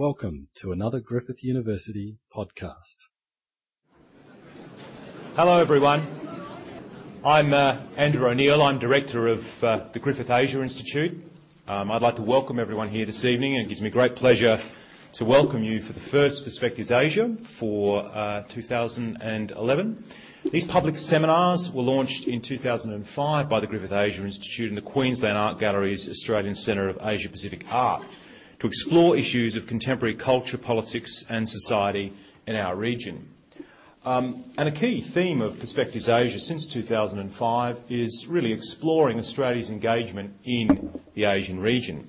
Welcome to another Griffith University podcast. Hello, everyone. I'm uh, Andrew O'Neill. I'm director of uh, the Griffith Asia Institute. Um, I'd like to welcome everyone here this evening, and it gives me great pleasure to welcome you for the first Perspectives Asia for uh, 2011. These public seminars were launched in 2005 by the Griffith Asia Institute and the Queensland Art Gallery's Australian Centre of Asia Pacific Art to explore issues of contemporary culture, politics, and society in our region. Um, and a key theme of Perspectives Asia since 2005 is really exploring Australia's engagement in the Asian region,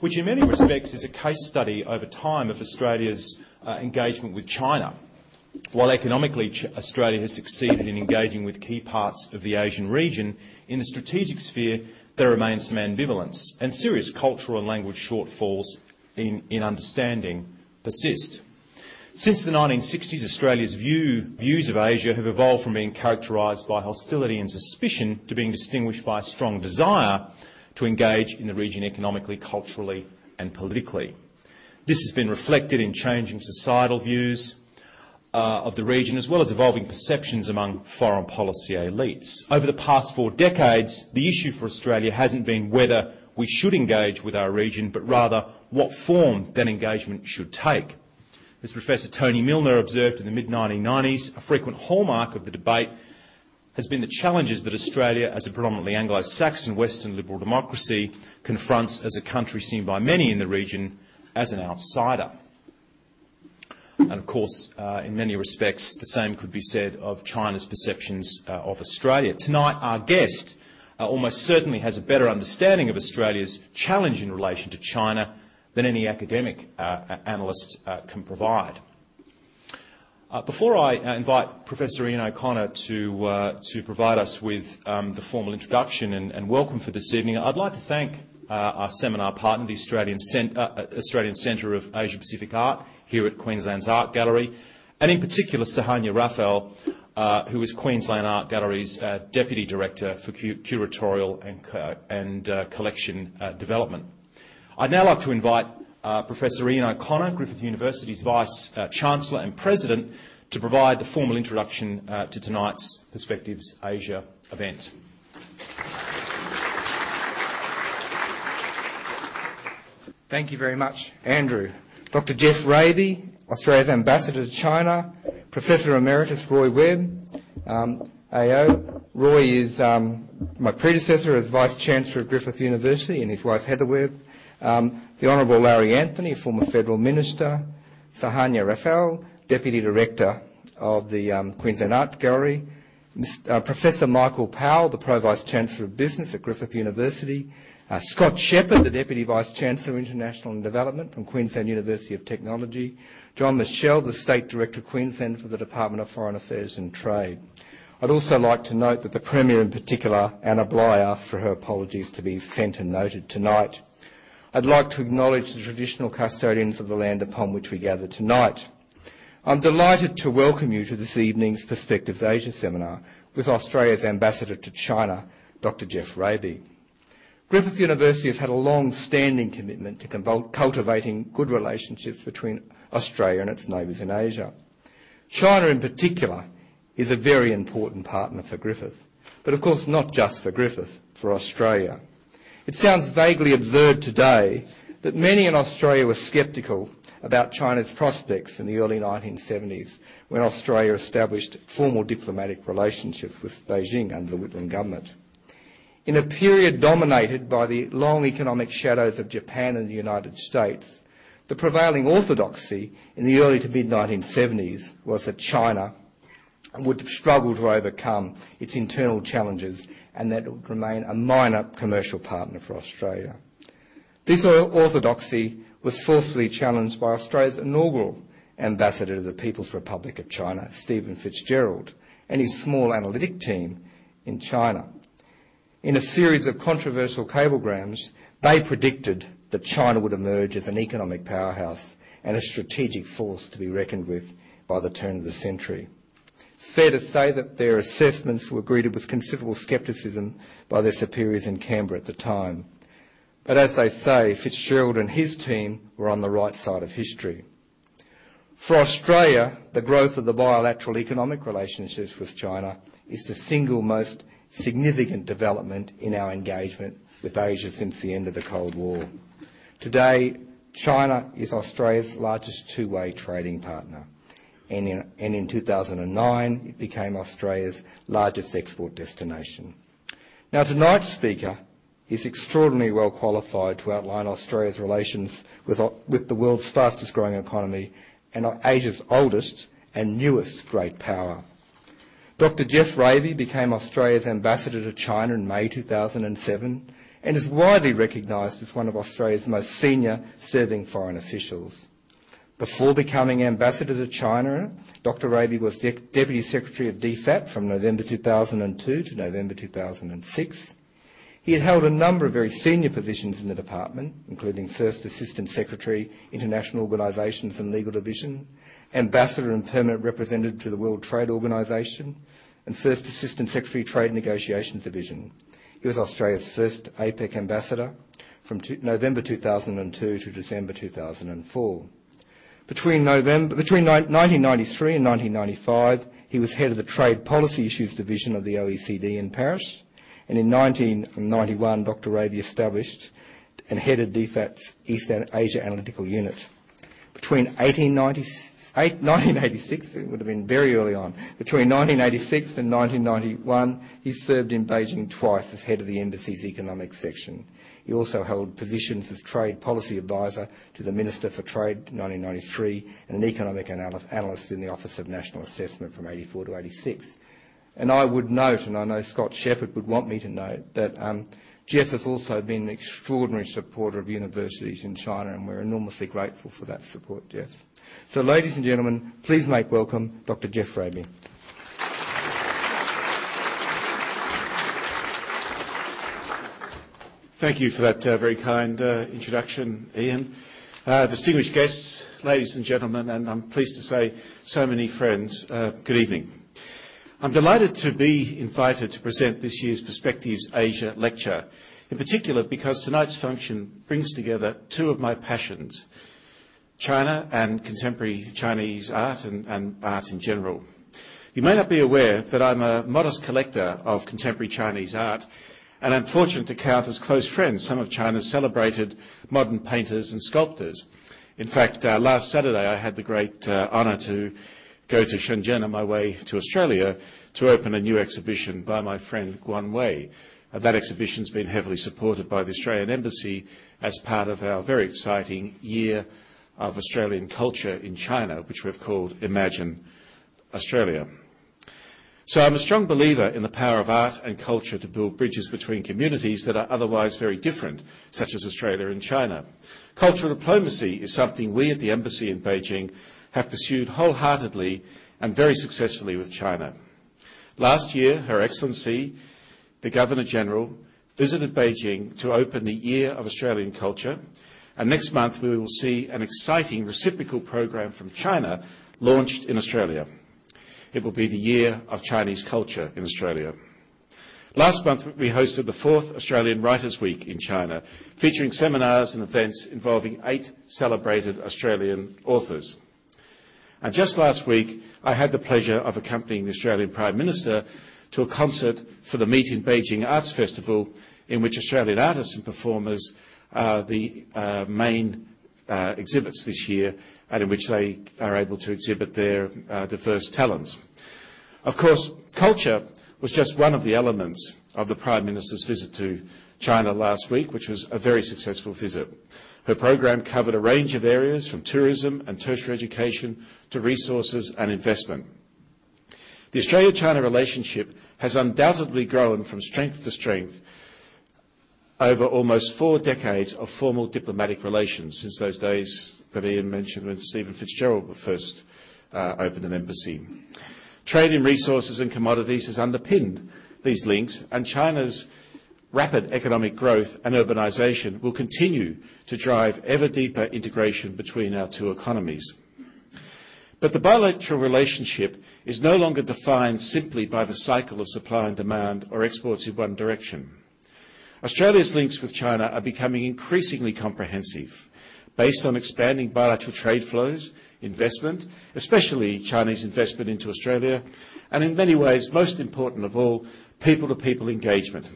which in many respects is a case study over time of Australia's uh, engagement with China. While economically Australia has succeeded in engaging with key parts of the Asian region, in the strategic sphere there remains some ambivalence and serious cultural and language shortfalls in, in understanding persist. Since the 1960s, Australia's view, views of Asia have evolved from being characterised by hostility and suspicion to being distinguished by a strong desire to engage in the region economically, culturally, and politically. This has been reflected in changing societal views uh, of the region, as well as evolving perceptions among foreign policy elites. Over the past four decades, the issue for Australia hasn't been whether we should engage with our region, but rather what form that engagement should take. As Professor Tony Milner observed in the mid-1990s, a frequent hallmark of the debate has been the challenges that Australia, as a predominantly Anglo-Saxon Western liberal democracy, confronts as a country seen by many in the region as an outsider. And of course, uh, in many respects, the same could be said of China's perceptions uh, of Australia. Tonight, our guest uh, almost certainly has a better understanding of Australia's challenge in relation to China than any academic uh, analyst uh, can provide. Uh, before I uh, invite Professor Ian O'Connor to, uh, to provide us with um, the formal introduction and, and, welcome for this evening, I'd like to thank our seminar partner, the Australian, Cent- Australian Centre of Asia Pacific Art here at Queensland's Art Gallery, and in particular Suhanya Raffel, uh, who is Queensland Art Gallery's uh, Deputy Director for Curatorial and, and uh, Collection Development. I'd now like to invite uh, Professor Ian O'Connor, Griffith University's Vice uh, Chancellor and President, to provide the formal introduction uh, to tonight's Perspectives Asia event. Thank you very much, Andrew. Dr. Geoff Raby, Australia's Ambassador to China, Professor Emeritus Roy Webb, um, AO. Roy is um, my predecessor as Vice Chancellor of Griffith University and his wife Heather Webb. Um, the Honourable Larry Anthony, former Federal Minister, Suhanya Raffel, Deputy Director of the um, Queensland Art Gallery, Mr, uh, Professor Michael Powell, the Pro-Vice Chancellor of Business at Griffith University, uh, Scott Sheppard, the Deputy Vice Chancellor International and Development from Queensland University of Technology, John Michel, the State Director of Queensland for the Department of Foreign Affairs and Trade. I'd also like to note that the Premier in particular, Anna Bligh, asked for her apologies to be sent and noted tonight. I'd like to acknowledge the traditional custodians of the land upon which we gather tonight. I'm delighted to welcome you to this evening's Perspectives Asia seminar with Australia's Ambassador to China, Dr Geoff Raby. Griffith University has had a long-standing commitment to cultivating good relationships between Australia and its neighbours in Asia. China in particular is a very important partner for Griffith, but of course not just for Griffith, for Australia. It sounds vaguely absurd today that many in Australia were sceptical about China's prospects in the early 1970s when Australia established formal diplomatic relationships with Beijing under the Whitlam government. In a period dominated by the long economic shadows of Japan and the United States, the prevailing orthodoxy in the early to mid 1970s was that China would struggle to overcome its internal challenges and that it would remain a minor commercial partner for Australia. This orthodoxy was forcefully challenged by Australia's inaugural ambassador to the People's Republic of China, Stephen Fitzgerald, and his small analytic team in China. In a series of controversial cablegrams, they predicted that China would emerge as an economic powerhouse and a strategic force to be reckoned with by the turn of the century. It's fair to say that their assessments were greeted with considerable scepticism by their superiors in Canberra at the time. But as they say, Fitzgerald and his team were on the right side of history. For Australia, the growth of the bilateral economic relationships with China is the single most significant development in our engagement with Asia since the end of the Cold War. Today, China is Australia's largest two-way trading partner, and in, and in 2009 it became Australia's largest export destination. Now, tonight's speaker is extraordinarily well qualified to outline Australia's relations with, with the world's fastest growing economy and Asia's oldest and newest great power. Dr. Geoff Raby became Australia's ambassador to China in May 2007 and is widely recognised as one of Australia's most senior serving foreign officials. Before becoming ambassador to China, Dr. Raby was De- Deputy Secretary of DFAT from November 2002 to November 2006. He had held a number of very senior positions in the department, including First Assistant Secretary, International Organisations and Legal Division, Ambassador and Permanent Representative to the World Trade Organisation, and First Assistant Secretary, Trade Negotiations Division. He was Australia's first APEC ambassador from November 2002 to December 2004. Between, November, between 1993 and 1995, he was head of the Trade Policy Issues Division of the OECD in Paris. And in 1991, Dr. Raby established and headed DFAT's East Asia Analytical Unit. Between 1896 1986, it would have been very early on, between 1986 and 1991, he served in Beijing twice as head of the embassy's economic section. He also held positions as trade policy advisor to the Minister for Trade in 1993 and an economic analyst in the Office of National Assessment from 84 to 86. And I would note, and I know Scott Sheppard would want me to note, that um, Geoff has also been an extraordinary supporter of universities in China, and we're enormously grateful for that support, Geoff. So, ladies and gentlemen, please make welcome Dr. Geoff Raby. Thank you for that uh, very kind uh, introduction, Ian. Uh, distinguished guests, ladies and gentlemen, and I'm pleased to say so many friends, uh, good evening. I'm delighted to be invited to present this year's Perspectives Asia lecture, in particular because tonight's function brings together two of my passions – China and contemporary Chinese art and, and art in general. You may not be aware that I'm a modest collector of contemporary Chinese art, and I'm fortunate to count as close friends some of China's celebrated modern painters and sculptors. In fact, uh, last Saturday I had the great uh, honour to go to Shenzhen on my way to Australia to open a new exhibition by my friend Guan Wei. Uh, that exhibition's been heavily supported by the Australian Embassy as part of our very exciting year of Australian culture in China, which we've called Imagine Australia. So I'm a strong believer in the power of art and culture to build bridges between communities that are otherwise very different, such as Australia and China. Cultural diplomacy is something we at the Embassy in Beijing have pursued wholeheartedly and very successfully with China. Last year, Her Excellency, the Governor General, visited Beijing to open the Year of Australian Culture next month, we will see an exciting reciprocal program from China launched in Australia. It will be the year of Chinese culture in Australia. Last month, we hosted the fourth Australian Writers' Week in China, featuring seminars and events involving eight celebrated Australian authors. And just last week, I had the pleasure of accompanying the Australian Prime Minister to a concert for the Meet in Beijing Arts Festival, in which Australian artists and performers the uh, main uh, exhibits this year and in which they are able to exhibit their uh, diverse talents. Of course, culture was just one of the elements of the Prime Minister's visit to China last week, which was a very successful visit. Her program covered a range of areas from tourism and tertiary education to resources and investment. The Australia-China relationship has undoubtedly grown from strength to strength over almost four decades of formal diplomatic relations since those days that Ian mentioned when Stephen Fitzgerald first uh, opened an embassy. Trade in resources and commodities has underpinned these links, and China's rapid economic growth and urbanisation will continue to drive ever deeper integration between our two economies. But the bilateral relationship is no longer defined simply by the cycle of supply and demand or exports in one direction. Australia's links with China are becoming increasingly comprehensive, based on expanding bilateral trade flows, investment, especially Chinese investment into Australia, and in many ways, most important of all, people-to-people engagement.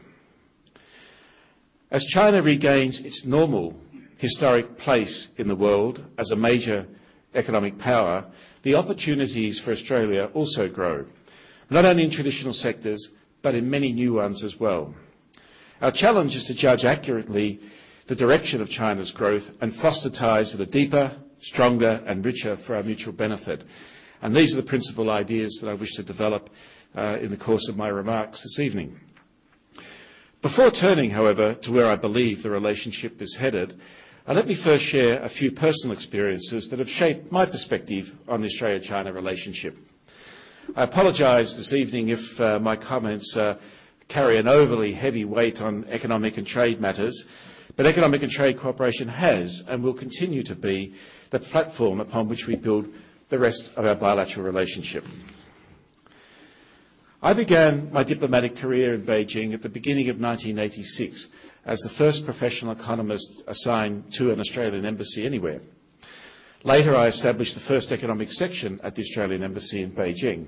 As China regains its normal historic place in the world as a major economic power, the opportunities for Australia also grow, not only in traditional sectors, but in many new ones as well. Our challenge is to judge accurately the direction of China's growth and foster ties that are deeper, stronger and richer for our mutual benefit. And these are the principal ideas that I wish to develop uh, in the course of my remarks this evening. Before turning, however, to where I believe the relationship is headed, uh, let me first share a few personal experiences that have shaped my perspective on the Australia-China relationship. I apologise this evening if uh, my comments uh, carry an overly heavy weight on economic and trade matters, but economic and trade cooperation has and will continue to be the platform upon which we build the rest of our bilateral relationship. I began my diplomatic career in Beijing at the beginning of 1986 as the first professional economist assigned to an Australian embassy anywhere. Later, I established the first economic section at the Australian Embassy in Beijing.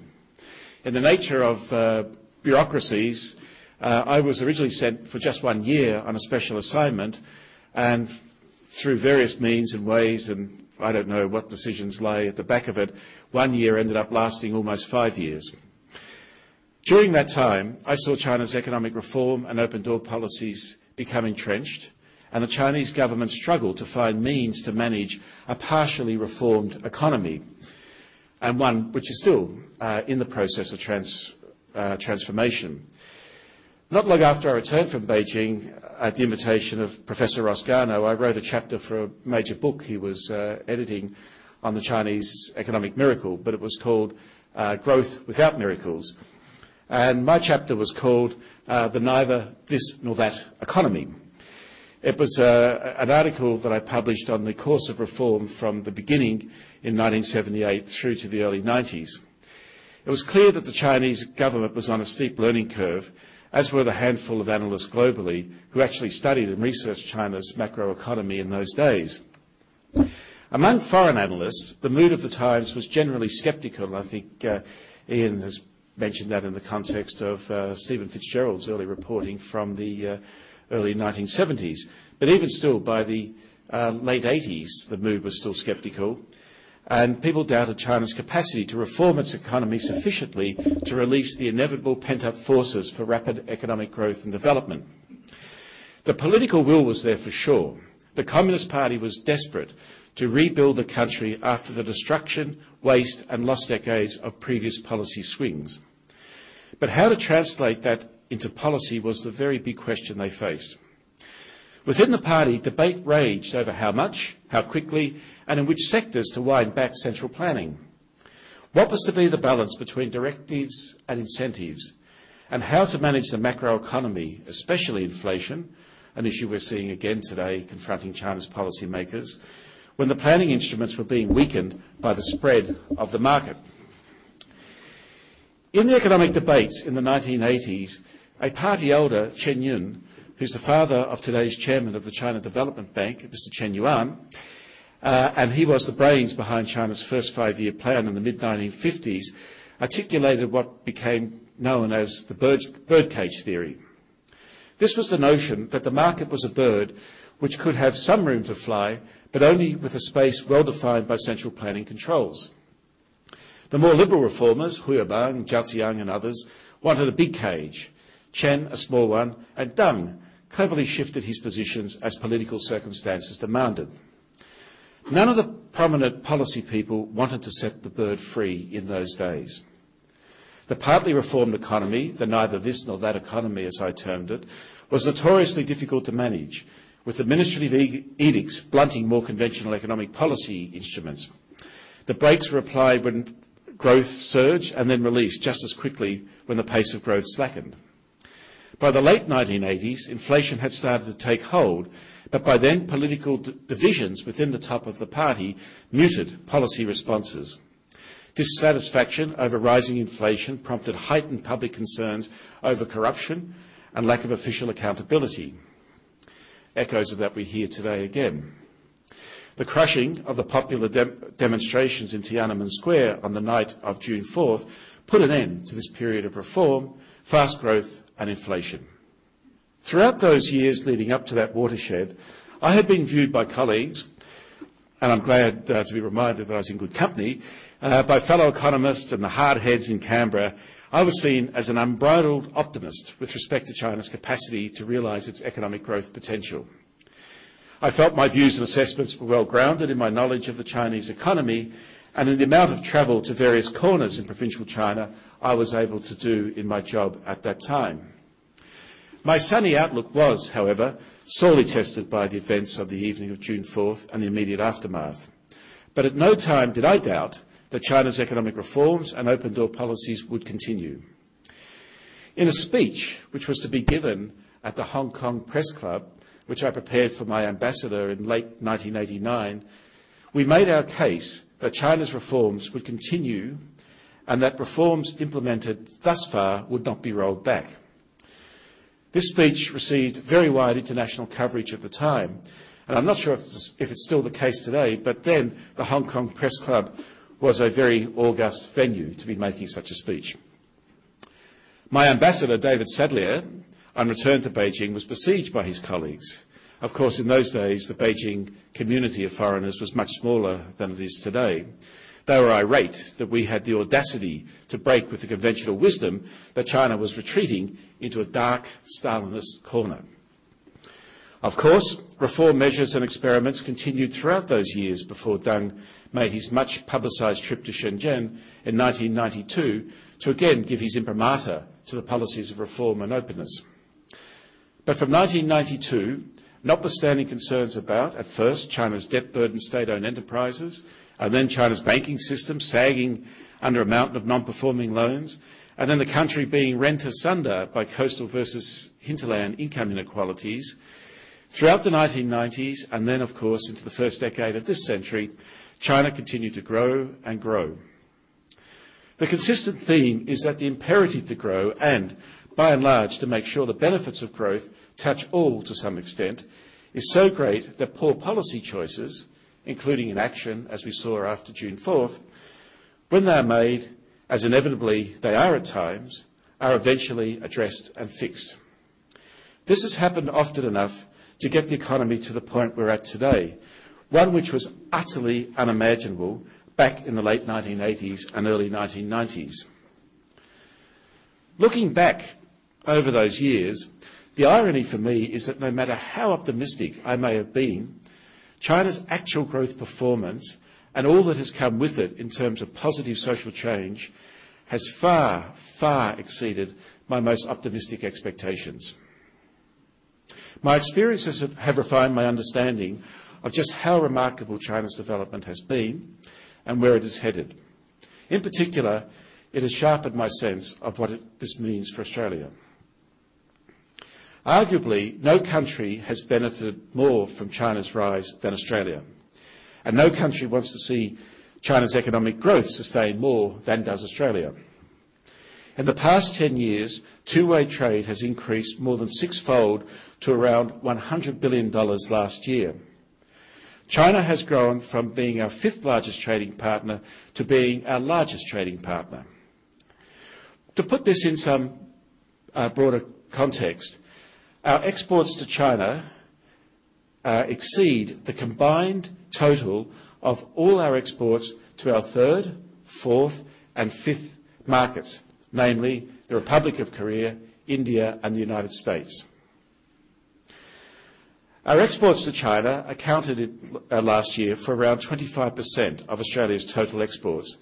In the nature of uh, bureaucracies, uh, I was originally sent for just one year on a special assignment, and through various means and ways, and I don't know what decisions lay at the back of it, one year ended up lasting almost five years. During that time, I saw China's economic reform and open door policies become entrenched, and the Chinese government struggled to find means to manage a partially reformed economy, and one which is still uh, in the process of trans, uh, transformation. Not long after I returned from Beijing, at the invitation of Professor Garnaut, I wrote a chapter for a major book he was uh, editing on the Chinese economic miracle, but it was called uh, Growth Without Miracles. And my chapter was called uh, The Neither This Nor That Economy. It was uh, an article that I published on the course of reform from the beginning in 1978 through to the early 90s. It was clear that the Chinese government was on a steep learning curve as were the handful of analysts globally who actually studied and researched China's macroeconomy in those days. Among foreign analysts, the mood of the times was generally sceptical, and I think uh, Ian has mentioned that in the context of uh, Stephen Fitzgerald's early reporting from the uh, early 1970s. But even still, by the late 80s, the mood was still sceptical and people doubted China's capacity to reform its economy sufficiently to release the inevitable pent-up forces for rapid economic growth and development. The political will was there for sure. The Communist Party was desperate to rebuild the country after the destruction, waste and lost decades of previous policy swings. But how to translate that into policy was the very big question they faced. Within the party, debate raged over how much, how quickly, and in which sectors to wind back central planning. What was to be the balance between directives and incentives, and how to manage the macroeconomy, especially inflation, an issue we're seeing again today confronting China's policymakers, when the planning instruments were being weakened by the spread of the market. In the economic debates in the 1980s, a party elder, Chen Yun, who's the father of today's chairman of the China Development Bank, Mr. Chen Yuan, Uh, and he was the brains behind China's first five-year plan in the mid-1950s, articulated what became known as the bird, birdcage theory. This was the notion that the market was a bird which could have some room to fly, but only with a space well defined by central planning controls. The more liberal reformers, Hu Yaobang, Zhao Ziyang and others, wanted a big cage, Chen a small one, and Deng cleverly shifted his positions as political circumstances demanded. None of the prominent policy people wanted to set the bird free in those days. The partly reformed economy, the neither this nor that economy as I termed it, was notoriously difficult to manage, with administrative edicts blunting more conventional economic policy instruments. The brakes were applied when growth surged and then released just as quickly when the pace of growth slackened. By the late 1980s, inflation had started to take hold, but by then political divisions within the top of the party muted policy responses. Dissatisfaction over rising inflation prompted heightened public concerns over corruption and lack of official accountability. echoes of that we hear today again. The crushing of the popular de- demonstrations in Tiananmen Square on the night of June 4th put an end to this period of reform, fast growth, and inflation. Throughout those years leading up to that watershed, I had been viewed by colleagues, and I'm glad uh, to be reminded that I was in good company, uh, by fellow economists and the hard heads in Canberra. I was seen as an unbridled optimist with respect to China's capacity to realise its economic growth potential. I felt my views and assessments were well grounded in my knowledge of the Chinese economy and in the amount of travel to various corners in provincial China I was able to do in my job at that time. My sunny outlook was, however, sorely tested by the events of the evening of June 4th and the immediate aftermath. But at no time did I doubt that China's economic reforms and open door policies would continue. In a speech which was to be given at the Hong Kong Press Club which I prepared for my ambassador in late 1989, we made our case that China's reforms would continue and that reforms implemented thus far would not be rolled back. This speech received very wide international coverage at the time, and I'm not sure if it's, if it's still the case today, but then the Hong Kong Press Club was a very august venue to be making such a speech. My ambassador, David Sadleir, on return to Beijing, was besieged by his colleagues. Of course, in those days, the Beijing community of foreigners was much smaller than it is today. They were irate that we had the audacity to break with the conventional wisdom that China was retreating into a dark Stalinist corner. Of course, reform measures and experiments continued throughout those years before Deng made his much publicised trip to Shenzhen in 1992 to again give his imprimatur to the policies of reform and openness. But from 1992, notwithstanding concerns about, at first, China's debt-burdened state-owned enterprises, and then China's banking system sagging under a mountain of non-performing loans, and then the country being rent asunder by coastal versus hinterland income inequalities, throughout the 1990s, and then, of course, into the first decade of this century, China continued to grow and grow. The consistent theme is that the imperative to grow and by and large, to make sure the benefits of growth touch all to some extent, is so great that poor policy choices, including inaction, as we saw after June 4th, when they are made, as inevitably they are at times, are eventually addressed and fixed. This has happened often enough to get the economy to the point we're at today, one which was utterly unimaginable back in the late 1980s and early 1990s. Looking back over those years, the irony for me is that no matter how optimistic I may have been, China's actual growth performance and all that has come with it in terms of positive social change has far, far exceeded my most optimistic expectations. My experiences have refined my understanding of just how remarkable China's development has been and where it is headed. In particular, it has sharpened my sense of what it, this means for Australia. Arguably, no country has benefited more from China's rise than Australia, and no country wants to see China's economic growth sustained more than does Australia. In the past 10 years, two-way trade has increased more than sixfold to around $100 billion last year. China has grown from being our fifth largest trading partner to being our largest trading partner. To put this in some uh, broader context, our exports to China uh, exceed the combined total of all our exports to our third, fourth, and fifth markets, namely the Republic of Korea, India, and the United States. Our exports to China accounted uh, last year for around 25% of Australia's total exports.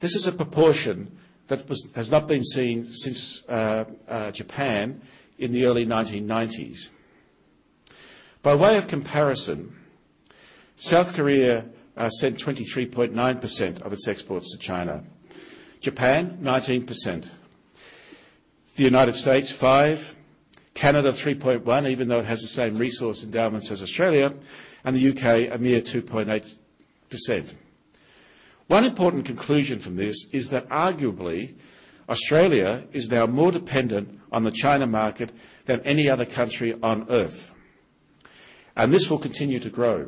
This is a proportion that has not been seen since uh, Japan in the early 1990s. By way of comparison, South Korea uh, sent 23.9% of its exports to China. Japan, 19%. The United States, 5 Canada, 3.1 even though it has the same resource endowments as Australia. And the UK, a mere 2.8%. One important conclusion from this is that arguably Australia is now more dependent on the China market than any other country on earth. and this will continue to grow.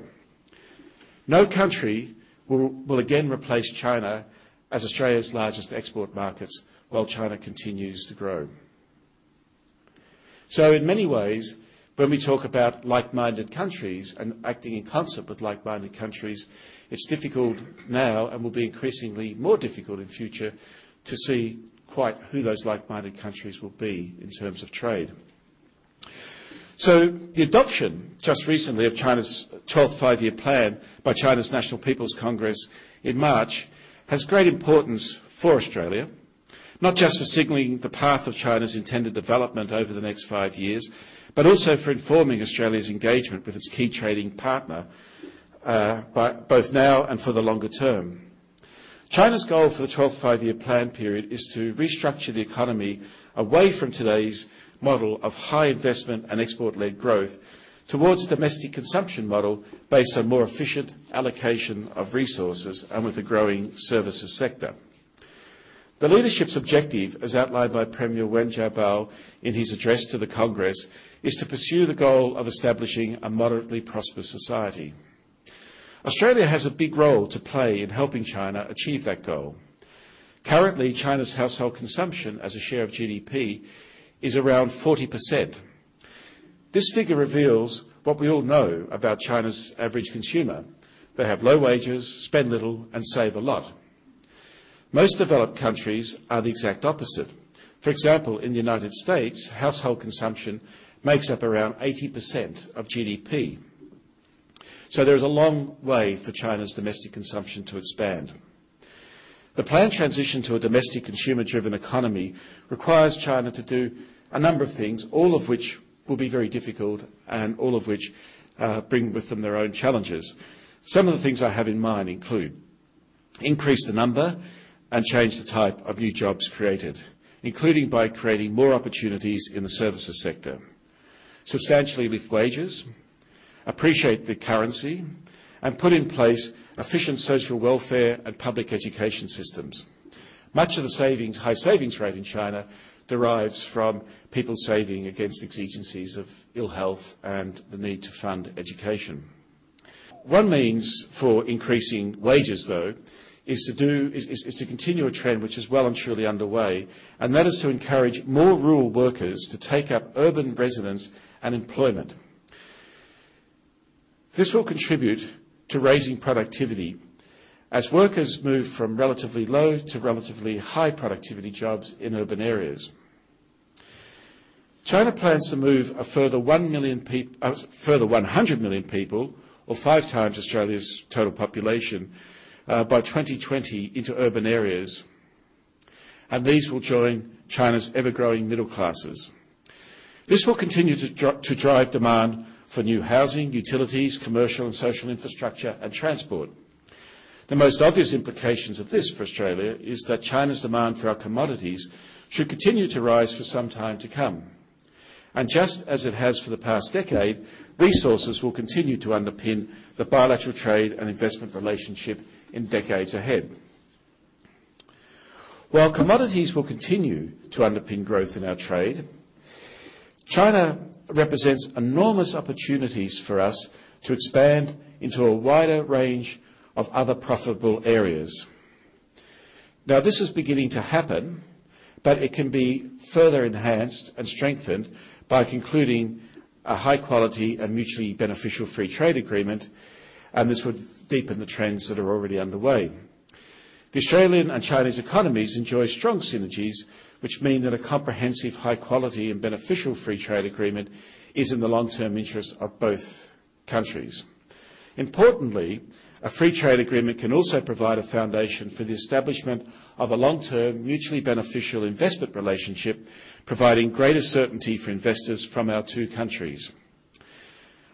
No country will, again replace China as Australia's largest export markets while China continues to grow. So, in many ways, when we talk about like minded countries and acting in concert with like minded countries, it's difficult now and will be increasingly more difficult in future to see quite who those like minded countries will be in terms of trade. So, the adoption just recently of China's 12th five year plan by China's National People's Congress in March has great importance for Australia not just for signalling the path of China's intended development over the next five years, but also for informing Australia's engagement with its key trading partner, uh, by, both now and for the longer term. China's goal for the 12th five-year plan period is to restructure the economy away from today's model of high investment and export-led growth towards a domestic consumption model based on more efficient allocation of resources and with a growing services sector. The leadership's objective, as outlined by Premier Wen Jiabao in his address to the Congress, is to pursue the goal of establishing a moderately prosperous society. Australia has a big role to play in helping China achieve that goal. Currently, China's household consumption as a share of GDP is around 40%. This figure reveals what we all know about China's average consumer. They have low wages, spend little, and save a lot. Most developed countries are the exact opposite. For example, in the United States, household consumption makes up around 80% of GDP. So there is a long way for China's domestic consumption to expand. The planned transition to a domestic consumer-driven economy requires China to do a number of things, all of which will be very difficult and all of which uh, bring with them their own challenges. Some of the things I have in mind include increase the number and change the type of new jobs created, including by creating more opportunities in the services sector, substantially lift wages, appreciate the currency, and put in place efficient social welfare and public education systems. Much of the savings, high savings rate in China derives from people saving against exigencies of ill health and the need to fund education. One means for increasing wages, though, is to, do, is, is, is to continue a trend which is well and truly underway, and that is to encourage more rural workers to take up urban residence and employment. This will contribute to raising productivity as workers move from relatively low to relatively high productivity jobs in urban areas. China plans to move a further, 1 million peop- uh, further 100 million people, or five times Australia's total population, uh, by 2020 into urban areas. And these will join China's ever-growing middle classes. This will continue to drive demand for new housing, utilities, commercial and social infrastructure and transport. The most obvious implications of this for Australia is that China's demand for our commodities should continue to rise for some time to come. And just as it has for the past decade, resources will continue to underpin the bilateral trade and investment relationship in decades ahead. While commodities will continue to underpin growth in our trade, China represents enormous opportunities for us to expand into a wider range of other profitable areas. Now, this is beginning to happen, but it can be further enhanced and strengthened by concluding a high quality and mutually beneficial free trade agreement, and this would deepen the trends that are already underway. The Australian and Chinese economies enjoy strong synergies, which mean that a comprehensive, high quality and beneficial free trade agreement is in the long-term interest of both countries. Importantly, a free trade agreement can also provide a foundation for the establishment of a long-term, mutually beneficial investment relationship, providing greater certainty for investors from our two countries.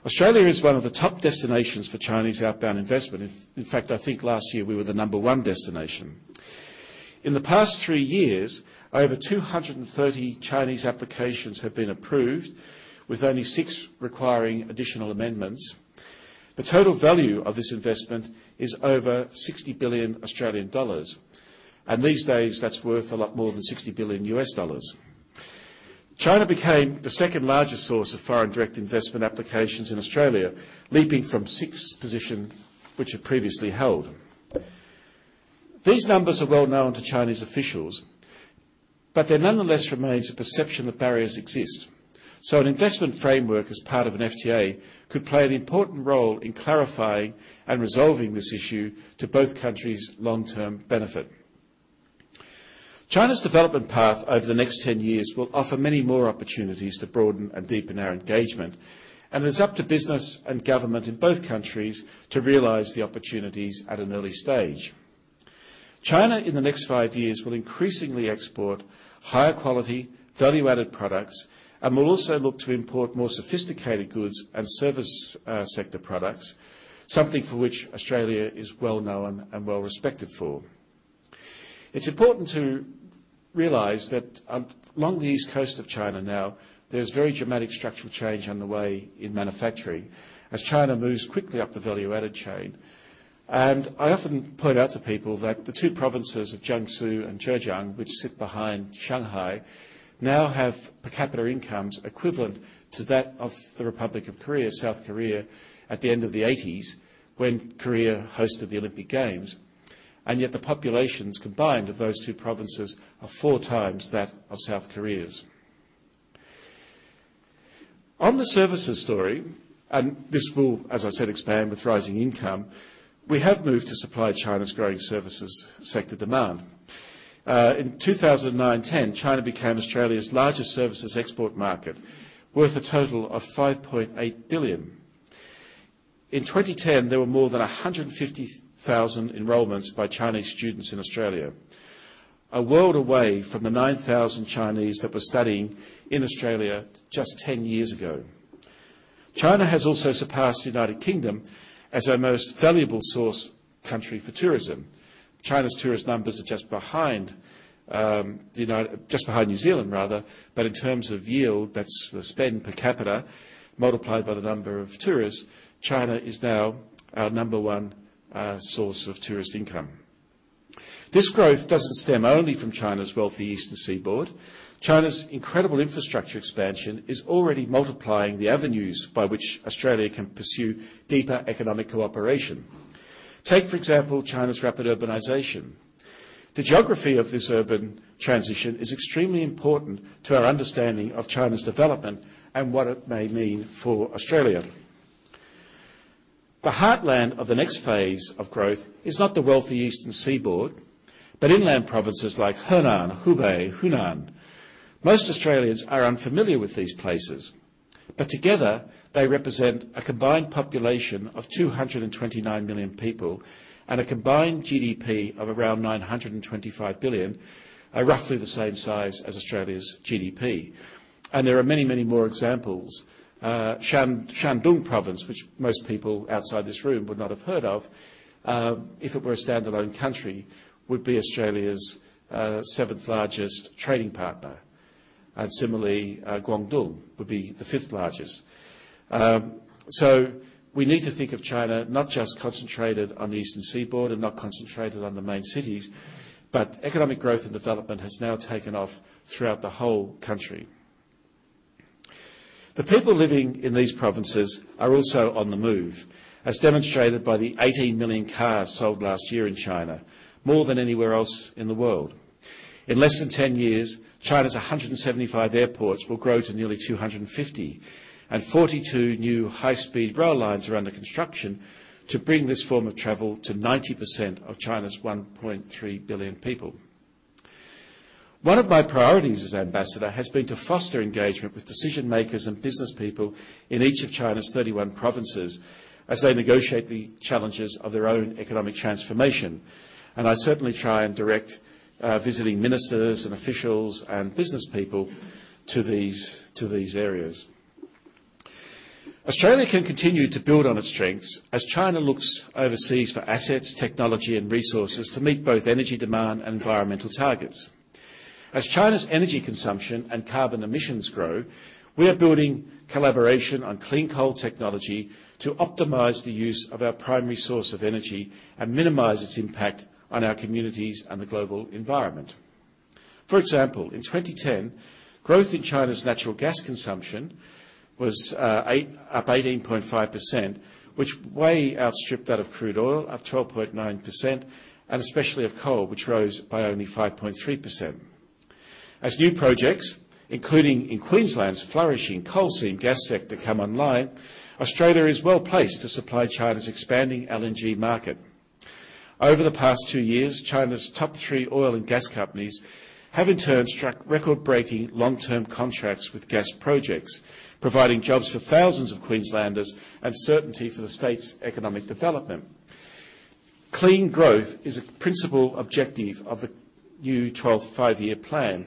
Australia is one of the top destinations for Chinese outbound investment. In fact, I think last year we were the number one destination. In the past three years, over 230 Chinese applications have been approved, with only six requiring additional amendments. The total value of this investment is over 60 billion Australian dollars, and these days that's worth a lot more than 60 billion US dollars. China became the second largest source of foreign direct investment applications in Australia, leaping from sixth position which it previously held. These numbers are well known to Chinese officials, but there nonetheless remains a perception that barriers exist. So an investment framework as part of an FTA could play an important role in clarifying and resolving this issue to both countries' long-term benefit. China's development path over the next 10 years will offer many more opportunities to broaden and deepen our engagement, and it is up to business and government in both countries to realise the opportunities at an early stage. China in the next five years will increasingly export higher quality, value-added products and we'll also look to import more sophisticated goods and service uh, sector products, something for which Australia is well known and well respected for. It's important to realise that along the east coast of China now, there's very dramatic structural change underway in manufacturing as China moves quickly up the value-added chain. And I often point out to people that the two provinces of Jiangsu and Zhejiang, which sit behind Shanghai, now have per capita incomes equivalent to that of the Republic of Korea, South Korea, at the end of the 80s, when Korea hosted the Olympic Games and yet the populations combined of those two provinces are four times that of South Korea's. On the services story, and this will, as I said, expand with rising income, we have moved to supply China's growing services sector demand. Uh, in 2009-10, China became Australia's largest services export market, worth a total of 5.8 billion. In 2010, there were more than 150 1,000 enrolments by Chinese students in Australia, a world away from the 9,000 Chinese that were studying in Australia just 10 years ago. China has also surpassed the United Kingdom as our most valuable source country for tourism. China's tourist numbers are just behind um, just behind New Zealand, rather, but in terms of yield, that's the spend per capita multiplied by the number of tourists, China is now our number one uh, source of tourist income. This growth doesn't stem only from China's wealthy eastern seaboard. China's incredible infrastructure expansion is already multiplying the avenues by which Australia can pursue deeper economic cooperation. Take, for example, China's rapid urbanisation. The geography of this urban transition is extremely important to our understanding of China's development and what it may mean for Australia. The heartland of the next phase of growth is not the wealthy eastern seaboard, but inland provinces like Henan, Hubei, Hunan. Most Australians are unfamiliar with these places, but together they represent a combined population of 229 million people and a combined GDP of around 925 billion, are roughly the same size as Australia's GDP. And there are many, many more examples uh, Shandong province, which most people outside this room would not have heard of, uh, if it were a standalone country, would be Australia's uh, seventh largest trading partner. And similarly, uh, Guangdong would be the fifth largest. Um, so we need to think of China not just concentrated on the eastern seaboard and not concentrated on the main cities, but economic growth and development has now taken off throughout the whole country. The people living in these provinces are also on the move, as demonstrated by the 18 million cars sold last year in China, more than anywhere else in the world. In less than 10 years, China's 175 airports will grow to nearly 250, and 42 new high-speed rail lines are under construction to bring this form of travel to 90% of China's 1.3 billion people. One of my priorities as ambassador has been to foster engagement with decision makers and business people in each of China's 31 provinces as they negotiate the challenges of their own economic transformation. And I certainly try and direct uh, visiting ministers and officials and business people to these, to these areas. Australia can continue to build on its strengths as China looks overseas for assets, technology and resources to meet both energy demand and environmental targets. As China's energy consumption and carbon emissions grow, we are building collaboration on clean coal technology to optimise the use of our primary source of energy and minimise its impact on our communities and the global environment. For example, in 2010, Growth in China's natural gas consumption was uh, up 18.5%, which way outstripped that of crude oil, up 12.9%, and especially of coal, which rose by only 5.3%. As new projects, including in Queensland's flourishing coal seam gas sector, come online, Australia is well placed to supply China's expanding LNG market. Over the past two years, China's top three oil and gas companies have in turn struck record-breaking long-term contracts with gas projects, providing jobs for thousands of Queenslanders and certainty for the state's economic development. Clean growth is a principal objective of the new 12th five-year plan,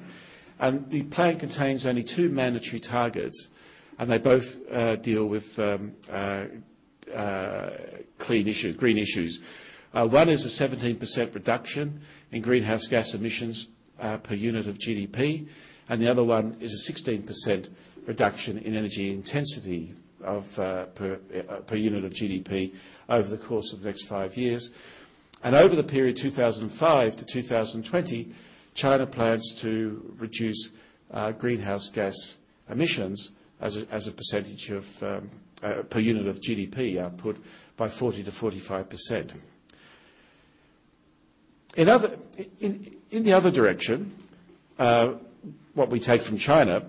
and the plan contains only two mandatory targets, and they both uh, deal with um, uh, uh, clean issues, green issues. Uh, one is a 17% reduction in greenhouse gas emissions uh, per unit of GDP, and the other one is a 16% reduction in energy intensity uh, per, unit of GDP over the course of the next five years. And over the period 2005 to 2020, China plans to reduce greenhouse gas emissions as a, percentage of um, per unit of GDP output by 40 to 45 percent. In, the other direction, uh, what we take from China,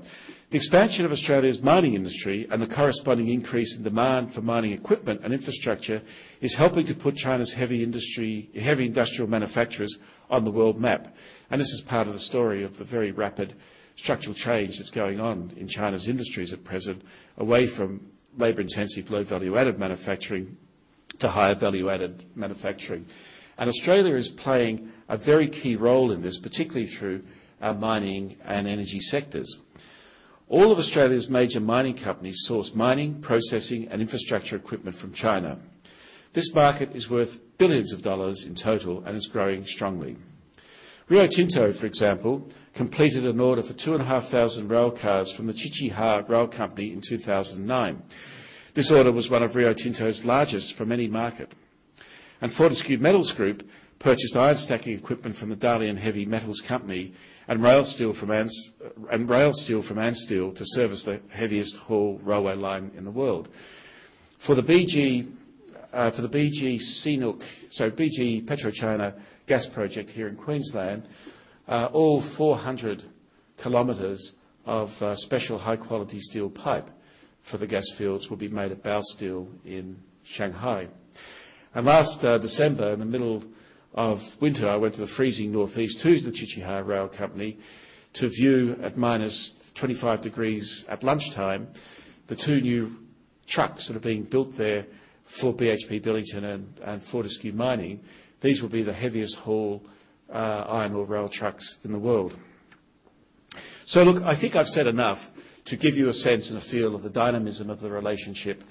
the expansion of Australia's mining industry and the corresponding increase in demand for mining equipment and infrastructure is helping to put China's heavy, industrial manufacturers on the world map. And this is part of the story of the very rapid structural change that's going on in China's industries at present, away from labour-intensive, low-value-added manufacturing to higher value-added manufacturing. Australia is playing a very key role in this, particularly through our mining and energy sectors. All of Australia's major mining companies source mining, processing and infrastructure equipment from China. This market is worth billions of dollars in total and is growing strongly. Rio Tinto, for example, completed an order for 2,500 rail cars from the Qiqihar Rail Company in 2009. This order was one of Rio Tinto's largest from any market. And Fortescue Metals Group purchased iron stacking equipment from the Dalian Heavy Metals Company and rail steel from, from Ansteel to service the heaviest haul railway line in the world. For the BG, uh, CNOOC, so BG PetroChina gas project here in Queensland, uh, all 400 kilometres of uh, special high-quality steel pipe for the gas fields will be made at Baosteel in Shanghai. And last uh, December, in the middle of winter, I went to the freezing northeast to the Qiqihar Rail Company to view at minus 25 degrees at lunchtime the two new trucks that are being built there for BHP Billiton and, and Fortescue Mining. These will be the heaviest haul uh, iron ore rail trucks in the world. So look, I think I've said enough to give you a sense and a feel of the dynamism of the relationship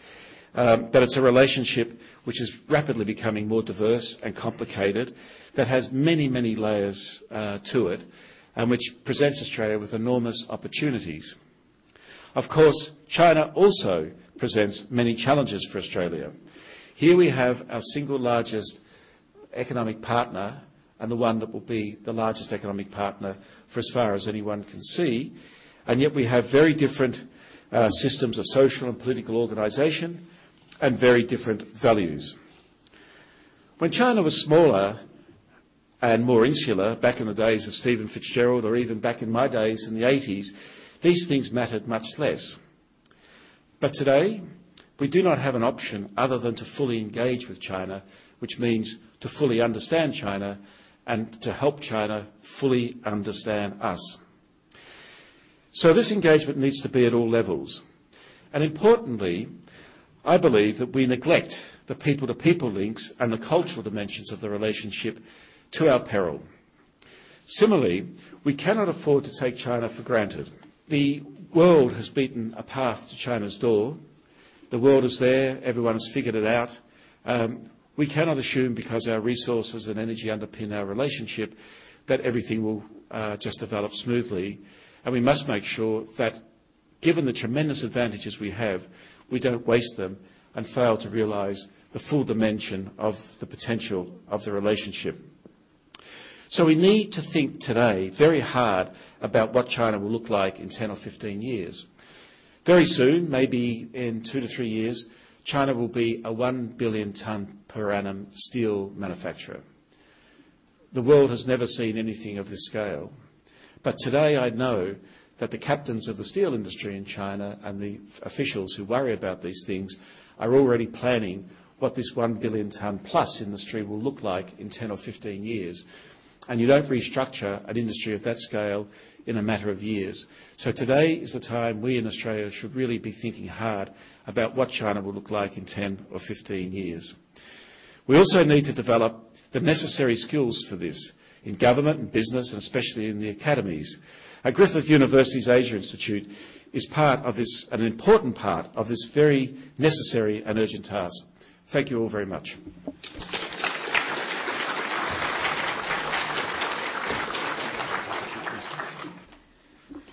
but it's a relationship which is rapidly becoming more diverse and complicated, that has many, many layers uh, to it, and which presents Australia with enormous opportunities. Of course, China also presents many challenges for Australia. Here we have our single largest economic partner and the one that will be the largest economic partner for as far as anyone can see, and yet we have very different uh, systems of social and political organisation and very different values. When China was smaller and more insular, back in the days of Stephen Fitzgerald or even back in my days in the 80s, these things mattered much less. But today, we do not have an option other than to fully engage with China, which means to fully understand China and to help China fully understand us. So this engagement needs to be at all levels. And importantly, I believe that we neglect the people to people links and the cultural dimensions of the relationship to our peril. Similarly, we cannot afford to take China for granted. The world has beaten a path to China's door. The world is there, everyone has figured it out. Um, we cannot assume because our resources and energy underpin our relationship that everything will uh, just develop smoothly. And we must make sure that, given the tremendous advantages we have, we don't waste them and fail to realise the full dimension of the potential of the relationship. So we need to think today very hard about what China will look like in 10 or 15 years. Very soon, maybe in two to three years, China will be a 1 billion tonne per annum steel manufacturer. The world has never seen anything of this scale. But today I know that the captains of the steel industry in China and the officials who worry about these things are already planning what this 1 billion tonne plus industry will look like in 10 or 15 years. And you don't restructure an industry of that scale in a matter of years. So today is the time we in Australia should really be thinking hard about what China will look like in 10 or 15 years. We also need to develop the necessary skills for this in government and business and especially in the academies. Griffith University's Asia Institute is part of this, an important part of this very necessary and urgent task. Thank you all very much.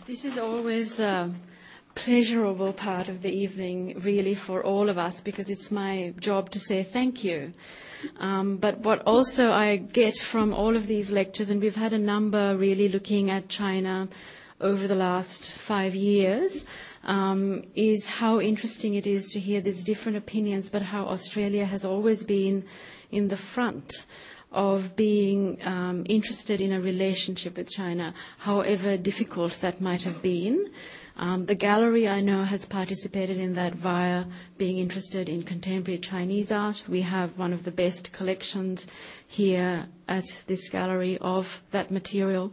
This is always the pleasurable part of the evening, really, for all of us, because it's my job to say thank you. Um, but what also I get from all of these lectures, and we've had a number really looking at China over the last five years, um, is how interesting it is to hear these different opinions, but how Australia has always been in the front of being um, interested in a relationship with China, however difficult that might have been. Um, the gallery, I know, has participated in that via being interested in contemporary Chinese art. We have one of the best collections here at this gallery of that material,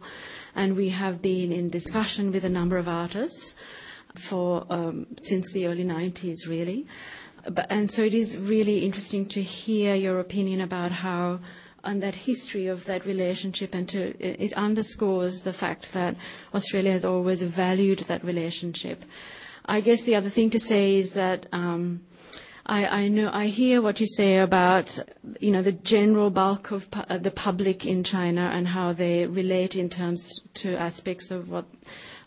and we have been in discussion with a number of artists for um, since the early 90s, really. And so it is really interesting to hear your opinion about how on that history of that relationship, and to, it underscores the fact that Australia has always valued that relationship. I guess the other thing to say is that um, I, I know I hear what you say about you know the general bulk of pu- uh, the public in China and how they relate in terms to aspects of what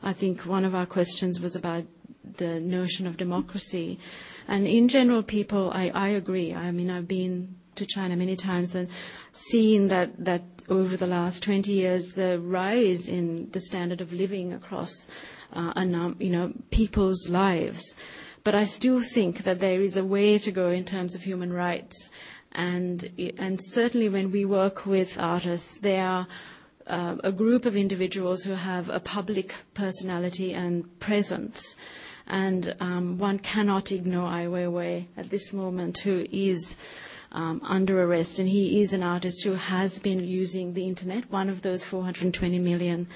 I think one of our questions was about the notion of democracy. And in general, people, I, I agree. I mean, I've been to China many times and seen that, that over the last 20 years, the rise in the standard of living across uh, num- you know, people's lives. But I still think that there is a way to go in terms of human rights. And, and certainly when we work with artists, they are uh, a group of individuals who have a public personality and presence. And um, one cannot ignore Ai Weiwei at this moment, who is um, under arrest, and he is an artist who has been using the internet, one of those 420 million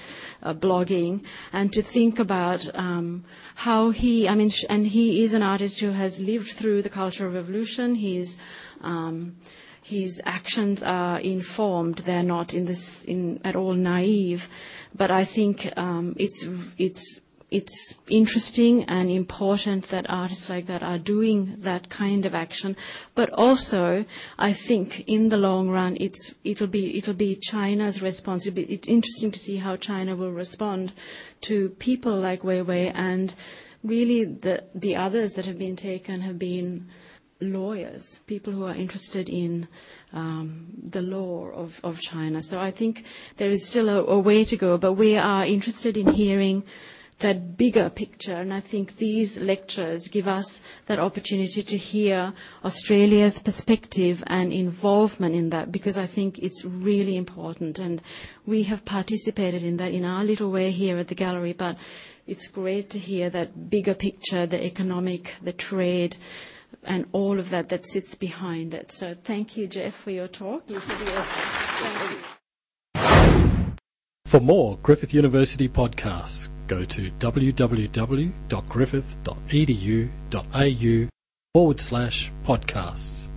uh, blogging, and to think about um, how he, I mean, sh- and he is an artist who has lived through the Cultural Revolution. He's um, his actions are informed; they're not in this in, at all naive. But I think um, it's it's it's interesting and important that artists like that are doing that kind of action. But also, I think in the long run, it's, it'll, be, it'll be China's responsibility. It's interesting to see how China will respond to people like Weiwei and really the, the others that have been taken have been lawyers, people who are interested in um, the law of, of China. So I think there is still a, a way to go, but we are interested in hearing that bigger picture. And I think these lectures give us that opportunity to hear Australia's perspective and involvement in that because I think it's really important. And we have participated in that in our little way here at the gallery, but it's great to hear that bigger picture, the economic, the trade, and all of that that sits behind it. So thank you, Geoff, for your talk. You For more Griffith University podcasts, go to www.griffith.edu.au forward slash podcasts.